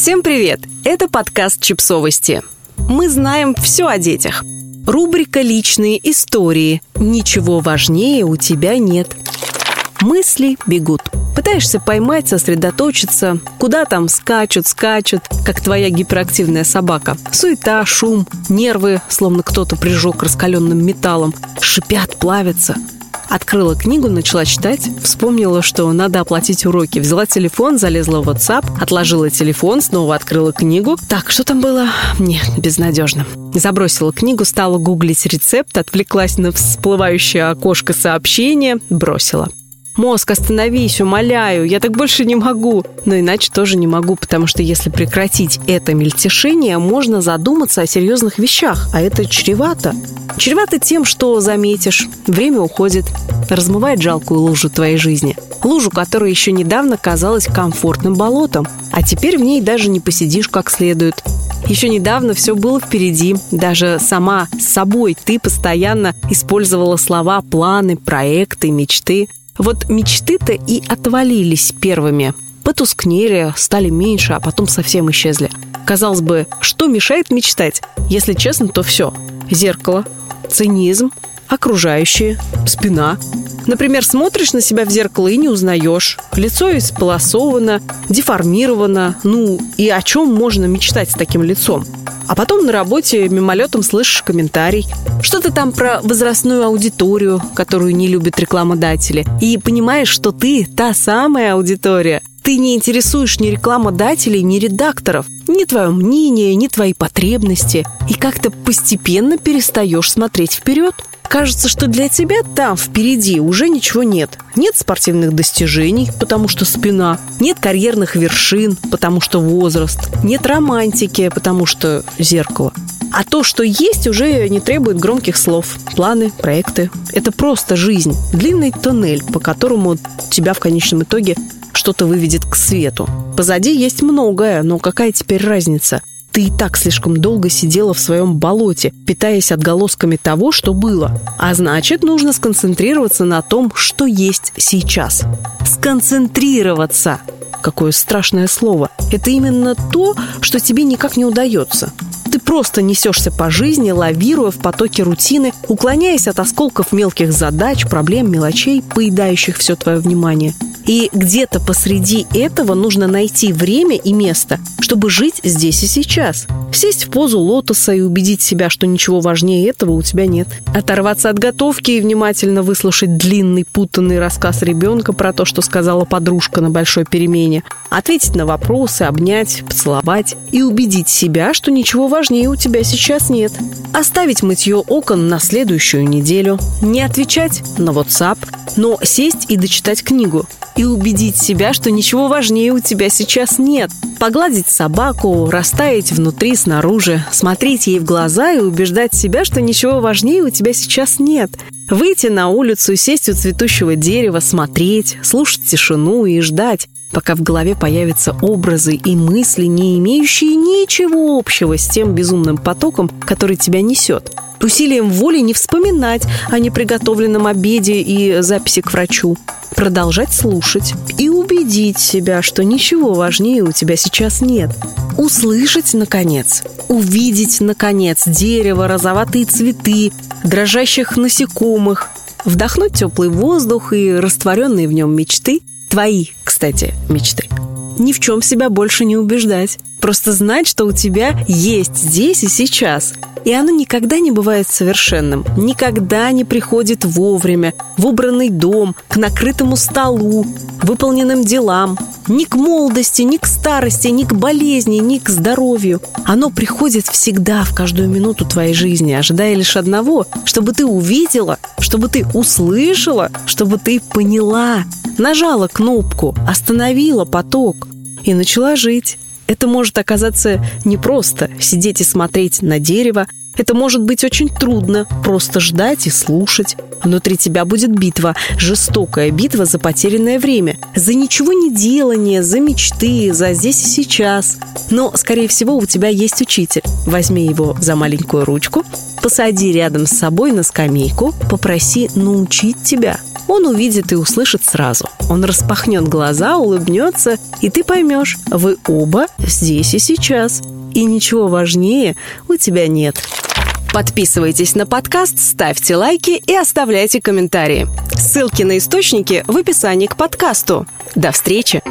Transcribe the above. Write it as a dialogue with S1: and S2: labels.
S1: Всем привет! Это подкаст «Чипсовости». Мы знаем все о детях. Рубрика «Личные истории». Ничего важнее у тебя нет. Мысли бегут. Пытаешься поймать, сосредоточиться. Куда там скачут, скачут, как твоя гиперактивная собака. Суета, шум, нервы, словно кто-то прижег раскаленным металлом. Шипят, плавятся. Открыла книгу, начала читать, вспомнила, что надо оплатить уроки. Взяла телефон, залезла в WhatsApp, отложила телефон, снова открыла книгу. Так, что там было? Нет, безнадежно. Забросила книгу, стала гуглить рецепт, отвлеклась на всплывающее окошко сообщения, бросила. Мозг, остановись, умоляю, я так больше не могу. Но иначе тоже не могу, потому что если прекратить это мельтешение, можно задуматься о серьезных вещах, а это чревато. Чревато тем, что заметишь, время уходит, размывает жалкую лужу твоей жизни. Лужу, которая еще недавно казалась комфортным болотом, а теперь в ней даже не посидишь как следует. Еще недавно все было впереди. Даже сама с собой ты постоянно использовала слова планы, проекты, мечты. Вот мечты-то и отвалились первыми. Потускнели, стали меньше, а потом совсем исчезли. Казалось бы, что мешает мечтать? Если честно, то все. Зеркало, цинизм, окружающие, спина. Например, смотришь на себя в зеркало и не узнаешь. Лицо исполосовано, деформировано. Ну, и о чем можно мечтать с таким лицом? А потом на работе мимолетом слышишь комментарий. Что-то там про возрастную аудиторию, которую не любят рекламодатели. И понимаешь, что ты та самая аудитория. Ты не интересуешь ни рекламодателей, ни редакторов. Ни твое мнение, ни твои потребности. И как-то постепенно перестаешь смотреть вперед. Кажется, что для тебя там впереди уже ничего нет. Нет спортивных достижений, потому что спина. Нет карьерных вершин, потому что возраст. Нет романтики, потому что зеркало. А то, что есть, уже не требует громких слов. Планы, проекты. Это просто жизнь. Длинный тоннель, по которому тебя в конечном итоге что-то выведет к свету. Позади есть многое, но какая теперь разница? Ты и так слишком долго сидела в своем болоте, питаясь отголосками того, что было. А значит, нужно сконцентрироваться на том, что есть сейчас. Сконцентрироваться. Какое страшное слово. Это именно то, что тебе никак не удается. Ты просто несешься по жизни, лавируя в потоке рутины, уклоняясь от осколков мелких задач, проблем, мелочей, поедающих все твое внимание. И где-то посреди этого нужно найти время и место, чтобы жить здесь и сейчас. Сесть в позу лотоса и убедить себя, что ничего важнее этого у тебя нет. Оторваться от готовки и внимательно выслушать длинный, путанный рассказ ребенка про то, что сказала подружка на большой перемене. Ответить на вопросы, обнять, поцеловать и убедить себя, что ничего важнее у тебя сейчас нет. Оставить мытье окон на следующую неделю. Не отвечать на WhatsApp, но сесть и дочитать книгу и убедить себя, что ничего важнее у тебя сейчас нет. Погладить собаку, растаять внутри, снаружи, смотреть ей в глаза и убеждать себя, что ничего важнее у тебя сейчас нет. Выйти на улицу, сесть у цветущего дерева, смотреть, слушать тишину и ждать, пока в голове появятся образы и мысли, не имеющие ничего общего с тем безумным потоком, который тебя несет. Усилием воли не вспоминать о неприготовленном обеде и записи к врачу продолжать слушать и убедить себя, что ничего важнее у тебя сейчас нет. Услышать, наконец, увидеть, наконец, дерево, розоватые цветы, дрожащих насекомых, вдохнуть теплый воздух и растворенные в нем мечты, твои, кстати, мечты. Ни в чем себя больше не убеждать. Просто знать, что у тебя есть здесь и сейчас – и оно никогда не бывает совершенным, никогда не приходит вовремя, в убранный дом, к накрытому столу, выполненным делам, ни к молодости, ни к старости, ни к болезни, ни к здоровью. Оно приходит всегда, в каждую минуту твоей жизни, ожидая лишь одного, чтобы ты увидела, чтобы ты услышала, чтобы ты поняла, нажала кнопку, остановила поток и начала жить. Это может оказаться непросто – сидеть и смотреть на дерево, Это может быть очень трудно, просто ждать и слушать. Внутри тебя будет битва, жестокая битва за потерянное время, за ничего не делание, за мечты, за здесь и сейчас. Но, скорее всего, у тебя есть учитель. Возьми его за маленькую ручку, посади рядом с собой на скамейку, попроси научить тебя. Он увидит и услышит сразу. Он распахнет глаза, улыбнется, и ты поймешь, вы оба здесь и сейчас. И ничего важнее у тебя нет. Подписывайтесь на подкаст, ставьте лайки и оставляйте комментарии. Ссылки на источники в описании к подкасту. До встречи!